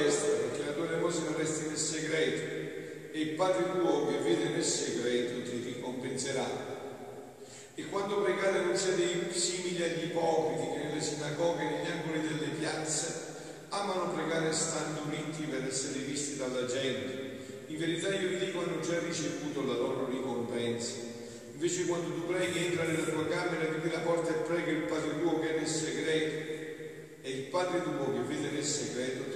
destra, che la tua elemosina resti nel segreto, e il Padre tuo che vede nel segreto ti ricompenserà. E quando pregate non siete simili agli ipocriti che nelle sinagoghe e negli angoli delle piazze amano pregare stando uniti per essere visti dalla gente. In verità io vi dico hanno già ricevuto la loro ricompensa. Invece quando tu preghi entra nella tua camera, apri la porta e prega il Padre tuo che è nel segreto. E il Padre tuo che vede nel segreto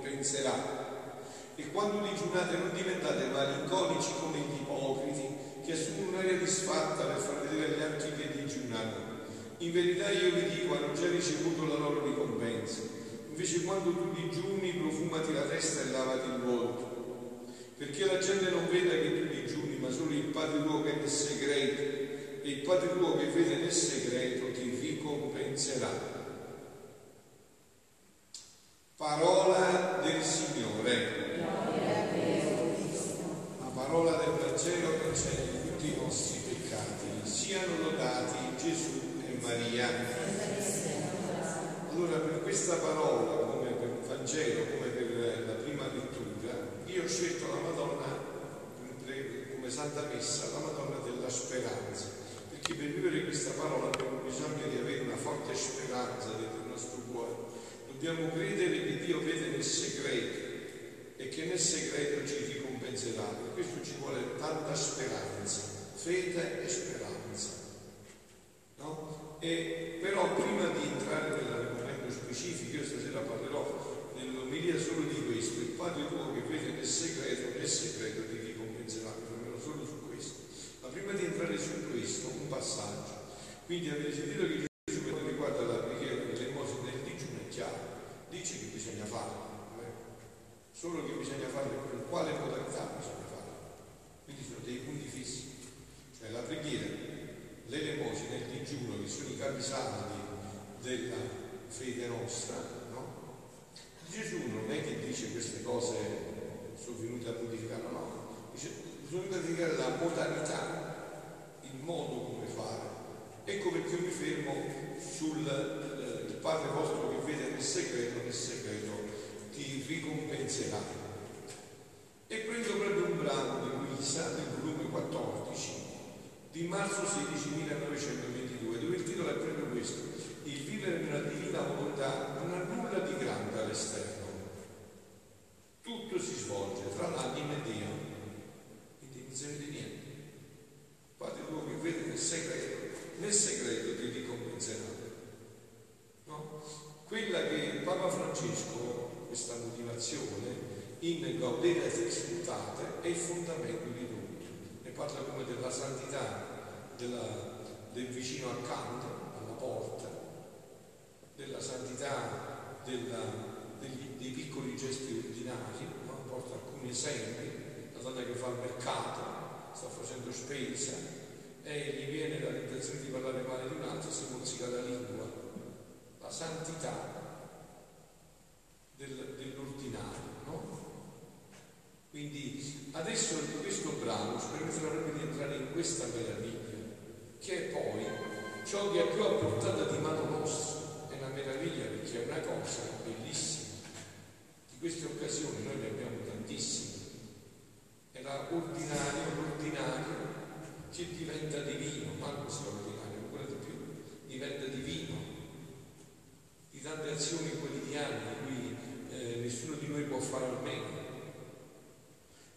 ricompenserà. E quando digiunate non diventate malinconici come gli ipocriti che assumono un'aria disfatta per far vedere agli altri che digiunano. In verità io vi dico, hanno già ricevuto la loro ricompensa. Invece quando tu digiuni profumati la testa e lavati il volto. Perché la gente non veda che tu digiuni, ma solo il Padre tuo che è nel segreto. E il Padre tuo che vede nel segreto ti ricompenserà. Parola del Signore. La parola del Vangelo che c'è tutti i nostri peccati. Siano lodati Gesù e Maria. Allora per questa parola, come per il Vangelo, come per la prima lettura, io ho scelto la Madonna come Santa Messa, la Madonna della speranza, perché per vivere questa parola abbiamo bisogno di avere una forte speranza dentro il nostro cuore dobbiamo credere che Dio vede nel segreto e che nel segreto ci ricompenserà. Per questo ci vuole tanta speranza, fede e speranza. No? E, però prima di entrare nell'argomento specifico, io stasera parlerò nell'omilia solo di questo, il Padre tuo che vede nel segreto, nel segreto ti ricompenserà, perlomeno solo su questo. Ma prima di entrare su questo, un passaggio. Quindi avete sentito che bisogna fare con quale modalità bisogna fare. Quindi sono dei punti fissi, cioè la preghiera, l'elemosina, il digiuno, che sono i capisaldi della fede nostra, no? Gesù non è che dice queste cose sono venute a modificare, no, no, dice bisogna modificare la modalità, il modo come fare. Ecco perché io mi fermo sul eh, Padre vostro che vede nel segreto, nel segreto ti ricompenserà. marzo 16 1922, dove il titolo è proprio questo, il vivere nella divina volontà non ha nulla di grande all'esterno, tutto si svolge tra l'anima e Dio, quindi non serve di niente. Fate voi che vede nel segreto, nel segreto ti ricompenserà. No? Quella che Papa Francesco, questa motivazione, in Gaudete Exultate è il fondamento di tutto e parla come della santità della, del vicino accanto, alla porta, della santità della, degli, dei piccoli gesti ordinari, no? porta alcuni esempi, la donna che fa il mercato, sta facendo spesa e gli viene la tentazione di parlare male di un altro e si mozzica la lingua. La santità del, dell'ordinario, no? Quindi adesso in questo brano speriamo solamente di entrare in questa meraviglia che è poi ciò che è più a portata di mano nostra. È una meraviglia perché è una cosa bellissima. Di queste occasioni noi ne abbiamo tantissime. È l'ordinario, l'ordinario che diventa divino, ma non straordinario, ancora di più, diventa divino. Di tante azioni quotidiane di cui eh, nessuno di noi può fare a meno.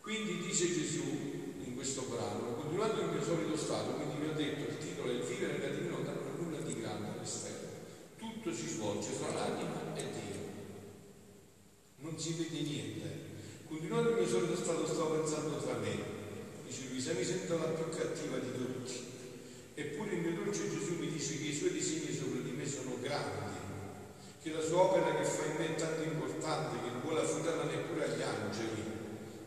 Quindi dice Gesù in questo brano, continuando il mio solito stato, quindi vivere nella divinità non ha nulla di grande all'esterno. Tutto si svolge fra l'anima e Dio. Non si vede niente. Continuando il mio solito stato, stavo pensando tra me. Dice Luisa, mi sento la più cattiva di tutti. Eppure il mio dolce Gesù mi dice che i suoi disegni sopra di me sono grandi, che la sua opera che fa in me è tanto importante che non vuole affidarla neppure agli angeli,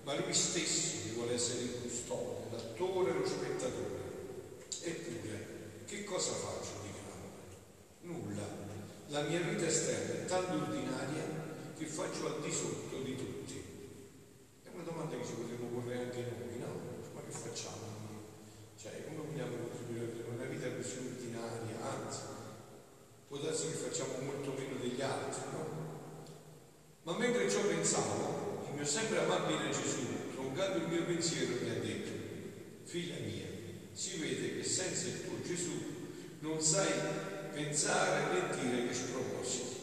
ma lui stesso che vuole essere il custode, l'attore e lo spettatore. Eppure, che cosa faccio di grande? Nulla. La mia vita esterna è tanto ordinaria che faccio al di sotto di tutti. È una domanda che ci potremmo porre anche noi, no? Ma che facciamo? Cioè, come vogliamo contribuire a una vita così ordinaria? Anzi, può darsi che facciamo molto meno degli altri, no? Ma mentre ciò pensavo, il mio sempre amabile Gesù, troncando il mio pensiero, mi ha detto, figlia mia, si vede che senza il tuo Gesù non sai pensare né dire che spropositi.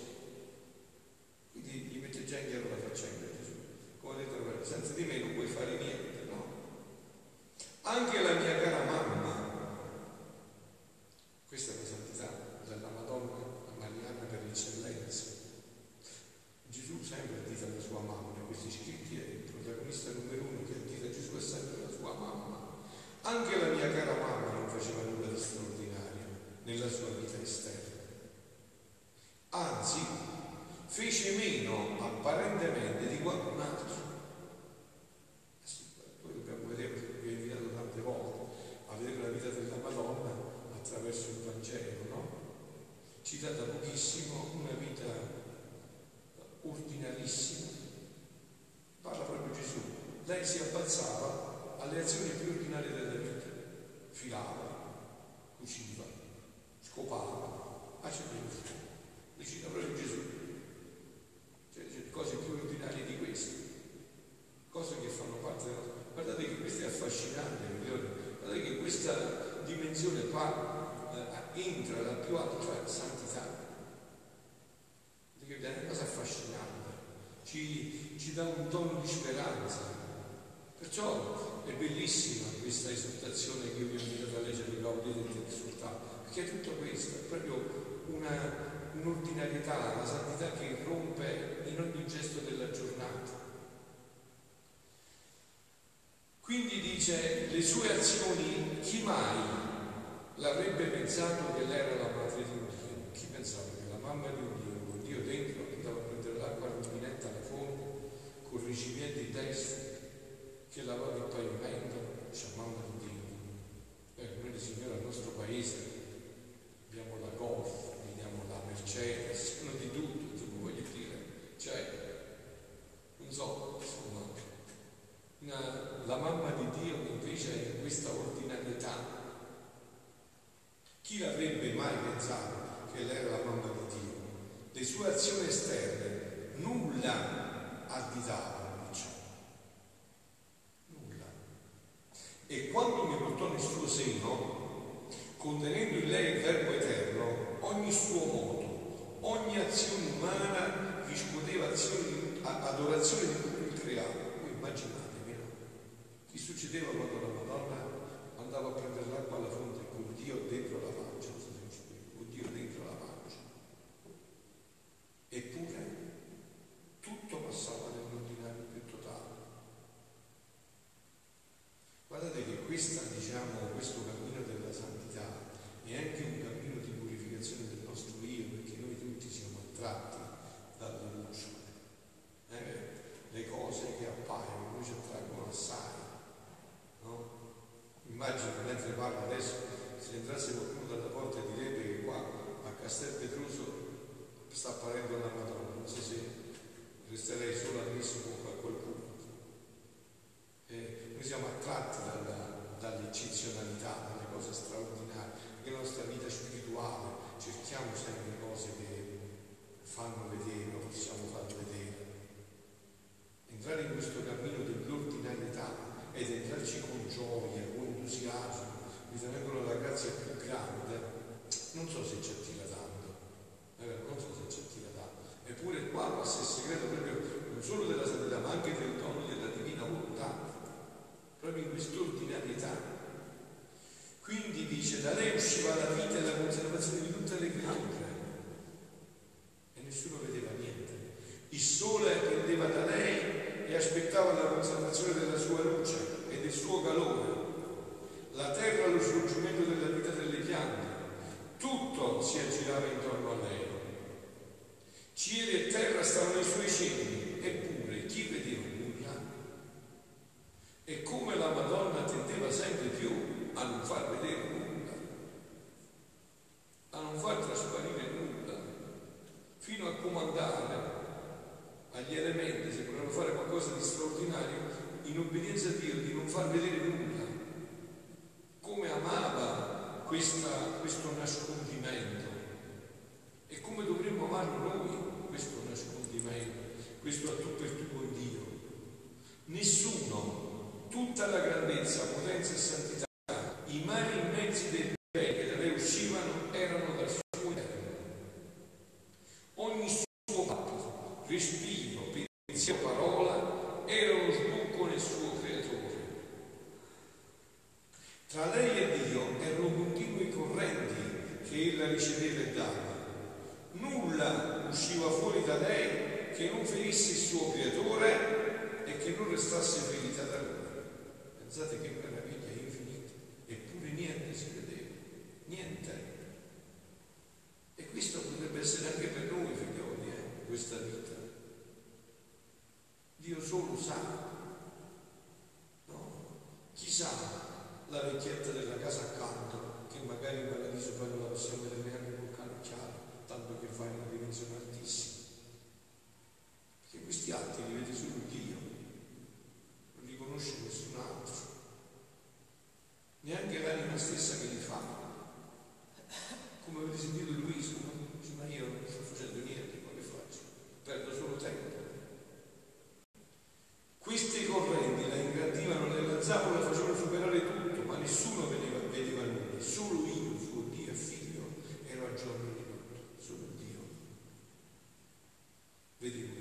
Quindi gli mette già in chiaro la faccenda Gesù. Come ha detto, senza di me non puoi fare niente, no? Anche la mia cara mamma, questa è la santità della Madonna Mariana per eccellenza. Gesù sempre addita la sua mamma, in questi scritti è il protagonista numero uno che addita Gesù è sempre la sua mamma. Anche la mia cara mamma non faceva nulla di straordinario nella sua vita esterna. Anzi, fece meno apparentemente di qualcun altro. Poi dobbiamo vedere, vi ho invitato tante volte a vedere la vita della Madonna attraverso il Vangelo, no? Citata pochissimo, una vita ordinarissima. Parla proprio Gesù. Lei si abbazzava alle azioni più ordinarie della vita. Filava, cuciva, scopava, faceva il Li cita proprio Gesù. Cioè, cioè, cose più ordinarie di queste. Cose che fanno parte della Guardate che questo è affascinante, guardate che questa dimensione qua eh, entra la più alta santità. È una cosa affascinante, ci, ci dà un tono di speranza. Perciò è bellissima questa esortazione che io vi ho invitato a leggere di Gaudete e esortato, perché è tutto questo, è proprio una, un'ordinarietà, una santità che rompe in ogni gesto della giornata. Quindi dice, le sue azioni, chi mai l'avrebbe pensato che lei era la madre di un Dio? Chi pensava che la mamma di un Dio, con Dio dentro, andava a prendere l'acqua rubinetta alla fonte, con recipienti testi, che lavava il pavimento, dice mamma di Dio. Eh, noi Signore al nostro paese abbiamo la Golf, vediamo la Mercedes, sono di tutto, insomma, voglio dire, cioè, non so, insomma, una, la mamma di Dio invece è in questa ordinarietà. Chi l'avrebbe mai pensato che lei era la mamma di Dio? Le sue azioni esterne nulla additavano di ciò. Nulla. E quando mi portò nel suo seno, contenendo in lei il Verbo eterno, ogni suo modo, ogni azione umana riscuoteva azioni, adorazione di tutto il creato. Voi immaginatevi, no? Che succedeva quando la Madonna andava a prendere l'acqua alla fonte con Dio dentro la pancia, con Dio dentro la pancia. Eppure tutto passava nell'ordinario più totale. Guardate che questa, diciamo, questo cammino della santità è anche un cammino di purificazione del nostro io, perché noi tutti siamo attratti dalla luce. Eh, le cose che appaiono noi ci attraggono assai. No? Immagino mentre parlo adesso, se entrasse qualcuno dalla porta direbbe che qua a Castel Petroso sta apparendo la Madonna, non so se resterei solo ammesso a qualcuno. Eh, noi siamo attratti dalla, dall'eccezionalità, dalle cose straordinarie, nella nostra vita spirituale cerchiamo sempre cose che fanno vedere o possiamo far vedere. Entrare in questo cammino dell'ordinarietà ed entrarci con gioia, con entusiasmo, ritenendolo la grazia più grande, non so se ci attira tanto, eh, non so se ci attira tanto. Eppure qua passa il segreto proprio non solo della santità, questa ordinarietà. Quindi dice, da lei usciva la vita e la conservazione di tutte le creature e nessuno vedeva niente. Il sole pendeva da lei e aspettava la conservazione della sua luce e del suo calore. La terra lo svolgimento della vita delle piante. Tutto si aggirava intorno a lei. Cieli e terra stavano ai suoi cenni, eppure chi vedeva nulla? E come la Madonna tendeva sempre più a non far vedere nulla, a non far trasparire nulla, fino a comandare agli elementi, se volevano fare qualcosa di straordinario, in obbedienza a Dio, di non far vedere nulla. Come amava questa, questo nascondimento e come dovremmo amarlo noi questo nascondimento, questo a tu per tu con Dio. Nessuno, tutta la grandezza, potenza e santità, i mari immensi dei re che da lei uscivano erano dal suo interno. Ogni suo respiro, pensiero, parola era uno sbocco nel suo creatore. Tra lei e Dio erano continui correnti che ella riceveva e dava. Nulla usciva fuori da lei che non ferisse il suo creatore e che non restasse ferita da lui. Pensate che meraviglia infinita, eppure niente si vedeva, niente. E questo potrebbe essere anche per noi, figlioli, eh, questa vita. Dio solo sa. No? Chi sa la vecchietta della casa accanto, che magari in paradiso poi non la possiamo vedere neanche col canocchiale, tanto che fa una dimensione altissima. Perché questi atti li vede solo Dio, non li conosce nessun altro, neanche l'anima stessa che li fa. Come avete sentito Luisa, ma io non sto facendo niente, come faccio? Perdo solo tempo. Queste correnti la ingrandivano, nella zappola facevano superare tutto, ma nessuno vedeva, vedeva nulla, solo io, suo Dio e figlio, ero a giorno di tutto, solo Dio. Vedevo,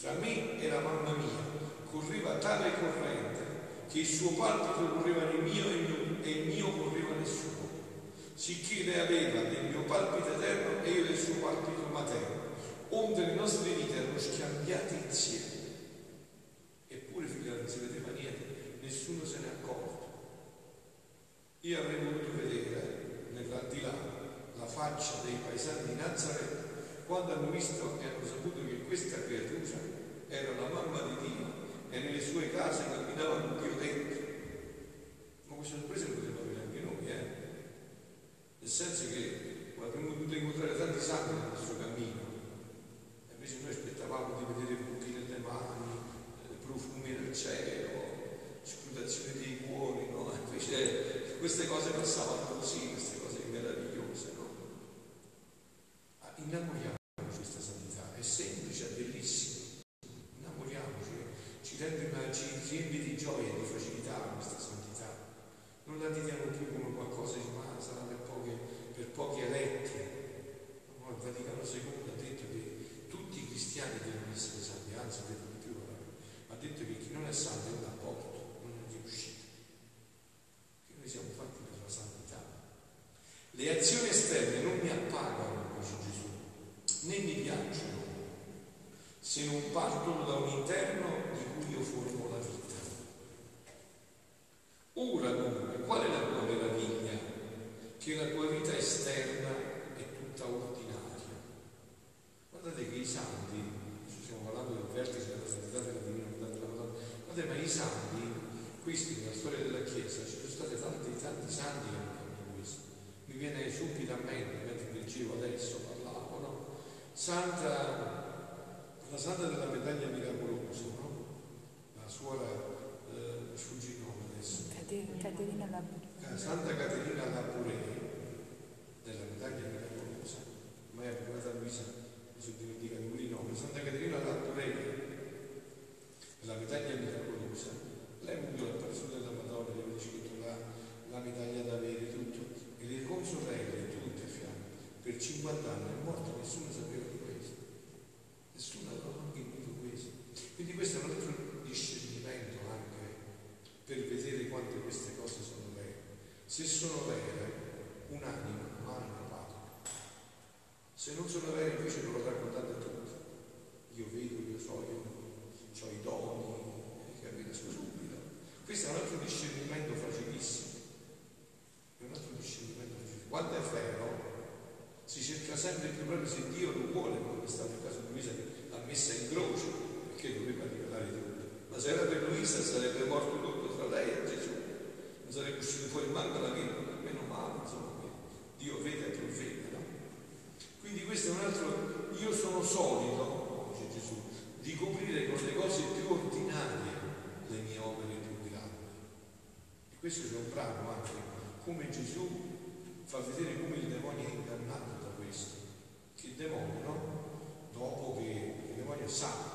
tra me e la mamma mia correva tale corrente che il suo palpito correva nel mio e il mio, e il mio correva nel suo, sicché lei aveva del mio palpito eterno e io del suo palpito materno, onde le nostre vite erano scambiate insieme. Eppure, figlio, non si vedeva niente, nessuno se ne accorto. Io avrei voluto vedere nell'aldilà la faccia dei paesani di Nazareth quando hanno visto e hanno saputo che questa creatura era la mamma di Dio e nelle sue case camminava con Dio dentro. Ma questa sorpresa lo potevamo avere anche noi, eh? Nel senso che avremmo dovuto incontrare tanti santi nel nostro cammino. E invece noi aspettavamo di vedere buchi nelle mani, eh, profumi nel cielo, scrutazione dei cuori, no? Invece queste cose passavano così, queste cose meravigliose, no? Ah, innamoriamoci di questa santità, è semplice, è bellissima. Innamoriamoci, ci rende una, ci riempie di gioia e di facilità questa santità. Non la vediamo più come qualcosa di ma sarà per, poche, per pochi eletti. No, il Vaticano II ha detto che tutti i cristiani devono essere santi, anzi vedo di più, ha detto che chi non è santo è un apporto, non è riuscito. Che noi siamo fatti per la santità. Le azioni esterne non mi appagano, dice Gesù, né mi piacciono, se non partono da un interno di cui io formo la vita. Ora dunque, qual è la tua meraviglia? Che la tua vita esterna è tutta ordinaria. Guardate che i santi, stiamo parlando del vertice della santità della divina volontà della Madonna, guardate, ma i santi, questi nella storia della Chiesa, ci sono stati tanti, tanti santi che hanno fatto questo. Mi viene subito a mente, mentre leggevo adesso, parlavo, no? Santa, la santa della medaglia miracolosa, no? La suora, eh, sfugge il nome adesso. Caterina Labbure. Santa Caterina Labbure della medaglia miracolosa, ma è arrivata Luisa, mi sono dimenticato pure il nome, Santa Caterina Labbure della medaglia miracolosa, lei è venuta l'apparizione della Madonna, gli aveva scritto la, la medaglia da avere, tutto, e le consorelle tutte a fianco, per 50 anni è morta, nessuno sapeva quando è vero si cerca sempre più proprio se Dio lo vuole, come è stato il caso di Luisa l'ha messa in croce perché doveva rivelare tutto. Ma se era per Luisa sarebbe morto tutto tra lei e Gesù, non sarebbe uscito fuori manco la virgola, meno male, insomma, che Dio vede e profeta, no? Quindi questo è un altro, io sono solito, dice Gesù, di coprire con le cose più ordinarie le mie opere più grandi. E questo è un brano anche come Gesù fa vedere come il demonio è ingannato da questo, che il demonio, dopo che il demonio sa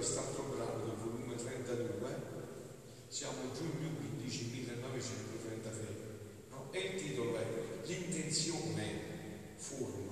quest'altro brano del volume 32, siamo giugno 15 1933, no? e il titolo è L'intenzione forma.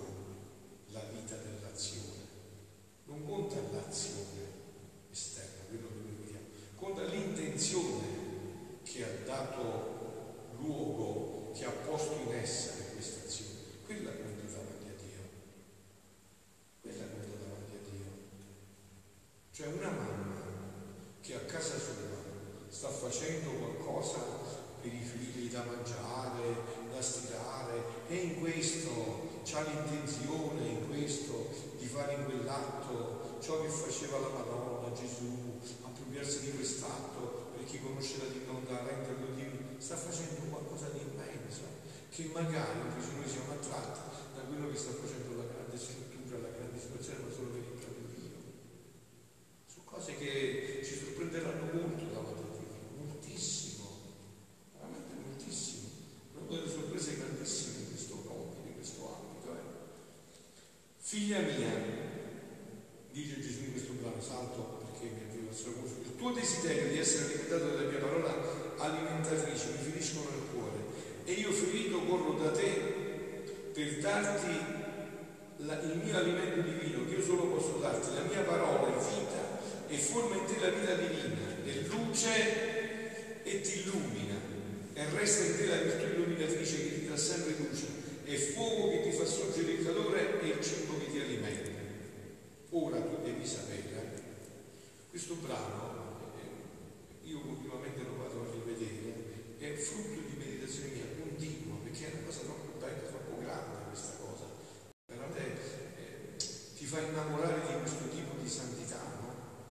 fa innamorare di questo tipo di santità, no?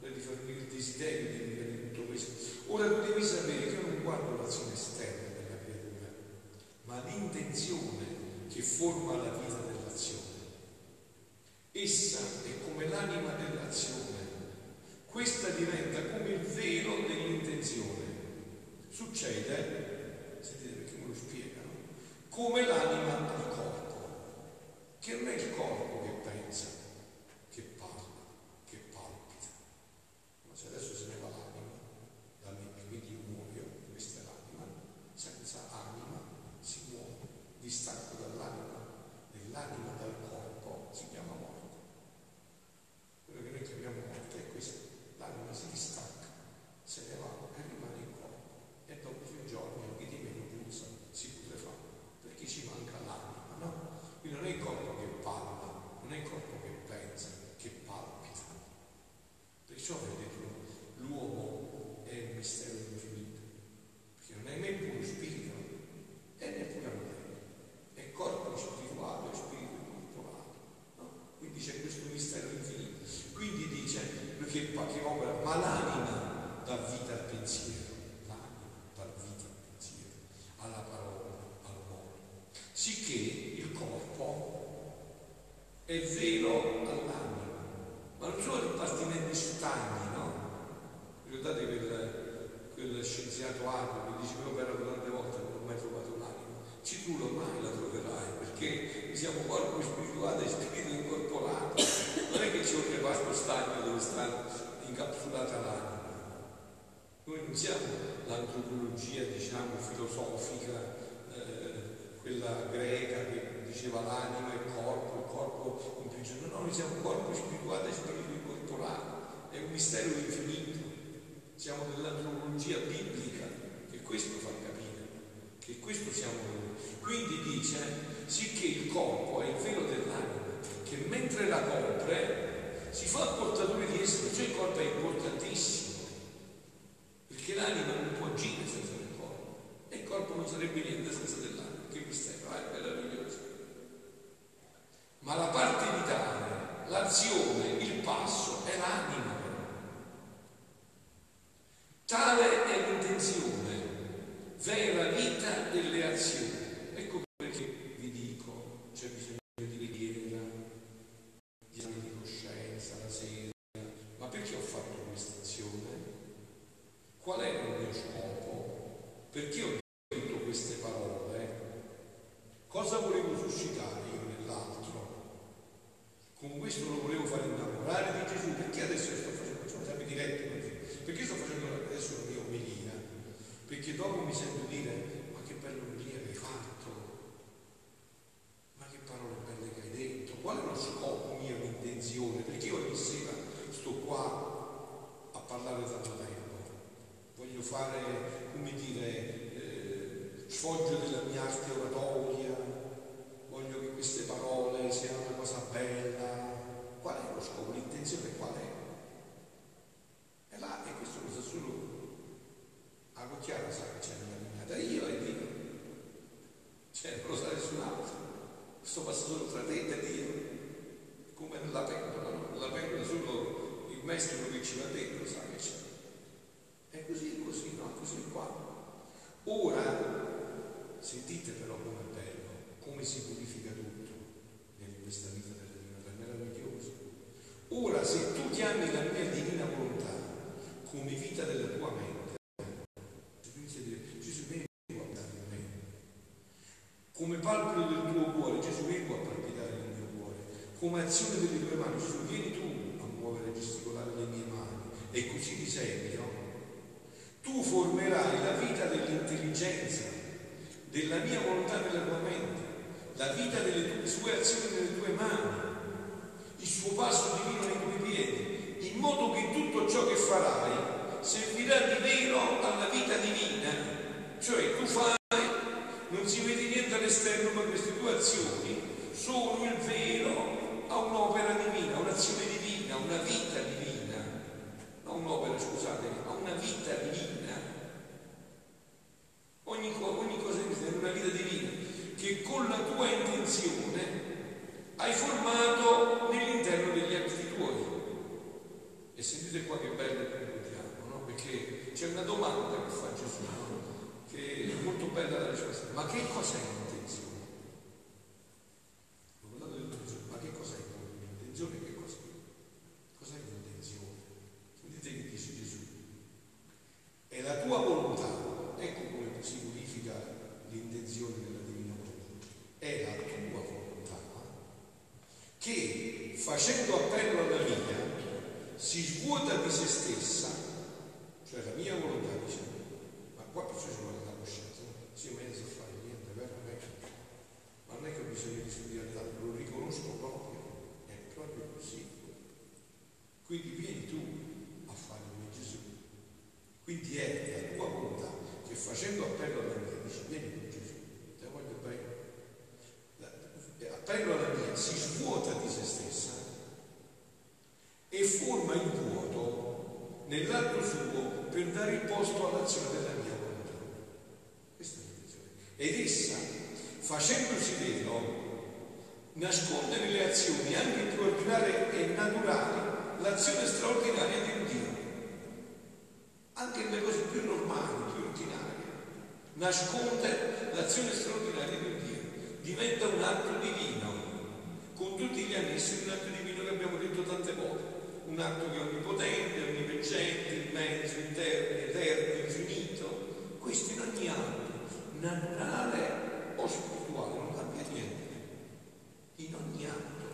Cioè di fare il desiderio di vivere in tutto questo. Ora tu devi sapere che io non guardo l'azione esterna della creatura, ma l'intenzione che forma la vita dell'azione. Essa è come l'anima dell'azione. Questa diventa come il velo dell'intenzione. Succede, eh? sentite perché me lo spiegano, come l'anima dell'azione. mistero infinito, siamo nell'antropologia biblica e questo fa capire, che questo siamo noi. Quindi dice, sicché il corpo è il velo dell'anima, che mentre la copre si fa portatore di essere, cioè il corpo è importantissimo, perché l'anima non può agire senza il corpo, e il corpo non sarebbe niente senza dell'anima, che mistero, eh, è meraviglioso. Ma la parte vitale, l'azione, Тільки доброму сім'ї. Come palpito del tuo cuore, Gesù vieni tu a palpitare nel mio cuore. Come azione delle tue mani, Gesù vieni tu a muovere e gesticolare le mie mani. E così mi seguito. Tu formerai la vita dell'intelligenza, della mia volontà nella tua mente, la vita delle tue, sue azioni nelle tue mani, il suo passo divino nei tuoi piedi, in modo che tutto ciò che farai servirà di vero alla vita divina. Cioè tu farai una domanda che fa Gesù, che è molto bella la risposta, ma che cos'è? ed essa, facendosi vero, nasconde nelle azioni anche più ordinarie e naturali l'azione straordinaria di un Dio. Anche nelle cose più normali, più ordinarie, nasconde l'azione straordinaria di un Dio. Diventa un atto divino, con tutti gli annessi di un atto divino che abbiamo detto tante volte. Un atto che è onnipotente, onniveggente, immenso, interno, eterno, infinito. Questo in ogni atto naturale o spirituale, non cambia niente. In ogni atto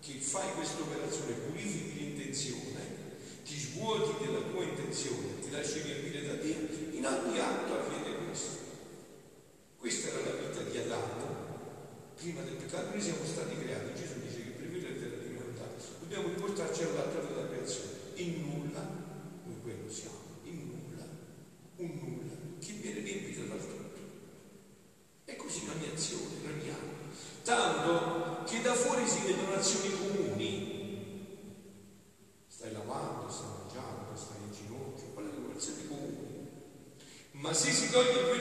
che fai questa operazione, purifichi l'intenzione, ti svuoti della tua intenzione, ti lasci riempire da Dio, in ogni atto avviene questo. Questa era la vita di Adamo, prima del peccato, noi siamo stati creati, Gesù dice che privilegio della divinità, dobbiamo riportarci all'altro della creazione, in nulla noi quello siamo, in nulla, un nulla, che viene riempito dall'altro ragnazzione, ragnano, tanto che da fuori si vedono azioni comuni. Stai lavando, stai mangiando, stai in ginocchio, quelle sono azioni comuni. Ma se si toglie questo.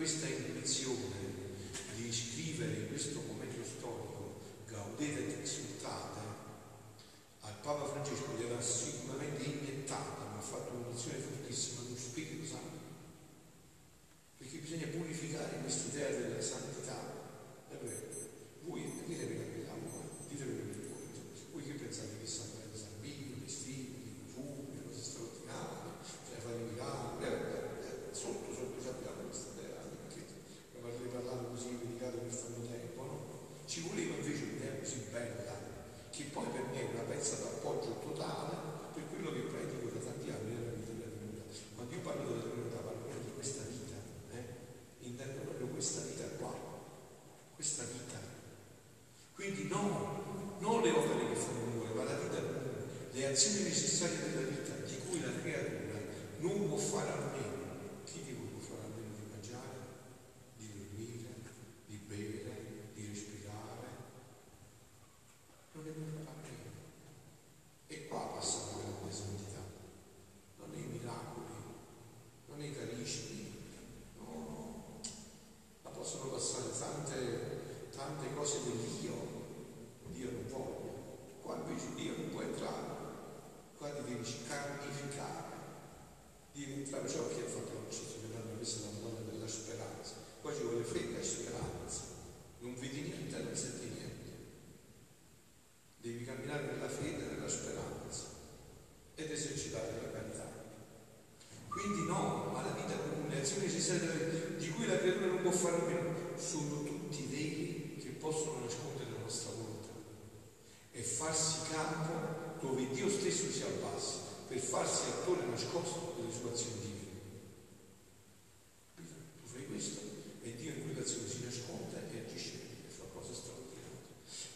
questa intuizione di scrivere in questo momento storico Gaudete et Exultate al Papa Francesco gli era sicuramente iniettata, ma ha fatto un'azione fortissima, lo Spirito Santo, perché bisogna purificare questa idea della santità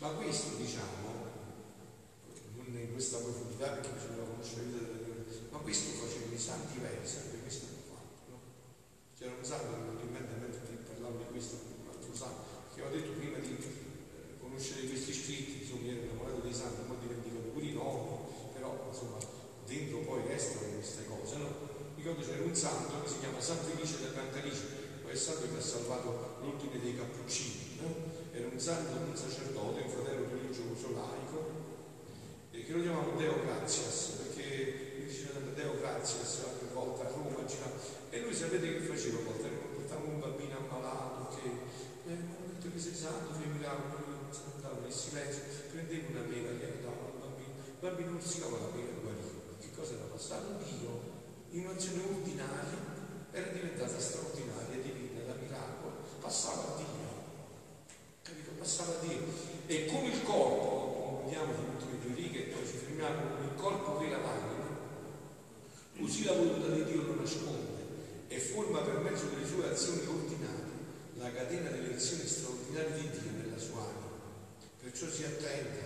Ma questo, diciamo, non in questa profondità perché bisogna conoscere la vita della Dio, ma questo facevano i santi veri, sempre questo hanno fatto. No? C'era un santo che mi mente mentre parlavo di questo, un altro santo, che aveva detto prima di eh, conoscere questi scritti, insomma, ero innamorato dei santi, ma dimenticano pure i nomi, però insomma dentro poi restano queste cose, no? Ricordo c'era un santo che si chiama San Felice del Cantalice, quel santo che ha salvato l'ordine dei Cappuccini, no? Era un santo, un sacerdote, un fratello religioso laico, che lo chiamavamo Deo Gratias, perché lui diceva Deo Gratias ogni volta a Roma, girava. e lui sapete che faceva a volte? Portava un bambino ammalato che eh, momento che sei santo, fai miracolo, andava nel silenzio, prendeva una mela, gli dava al bambino, il bambino non si cava la mela, guariva. Che cosa era passato? Dio, in un'azione ordinaria, era diventata straordinaria, divina, da miracolo, passava a Dio? Passava a Dio. E come il corpo, vediamo tutto righe, poi ci fermiamo il corpo che la l'anima, così la volontà di Dio lo nasconde e forma per mezzo delle sue azioni ordinarie la catena delle azioni straordinarie di Dio nella sua anima. Perciò si attenta,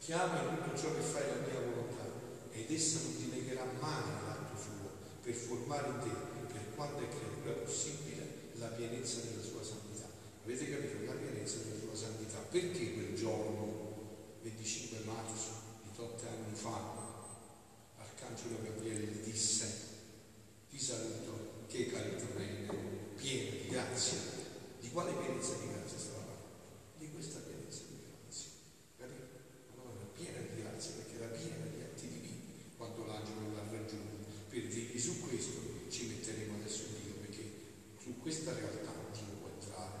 chiama in tutto ciò che fai la mia volontà ed essa non ti negherà mai l'atto suo per formare in te, per quanto è creatura possibile, la pienezza della sua santità. Avete capito? La pienezza della sua santità. Perché quel giorno 25 marzo di 8 anni fa, Arcangelo Gabriele gli disse, ti saluto, che caritamene, piena di grazia. Di quale pienezza di grazia stava parlando? Di questa pienezza di grazia. Capito? Allora, piena di grazia perché era piena di atti divini quando l'angelo l'ha raggiunto. Per dirgli su questo ci metteremo adesso Dio perché su questa realtà non si può entrare.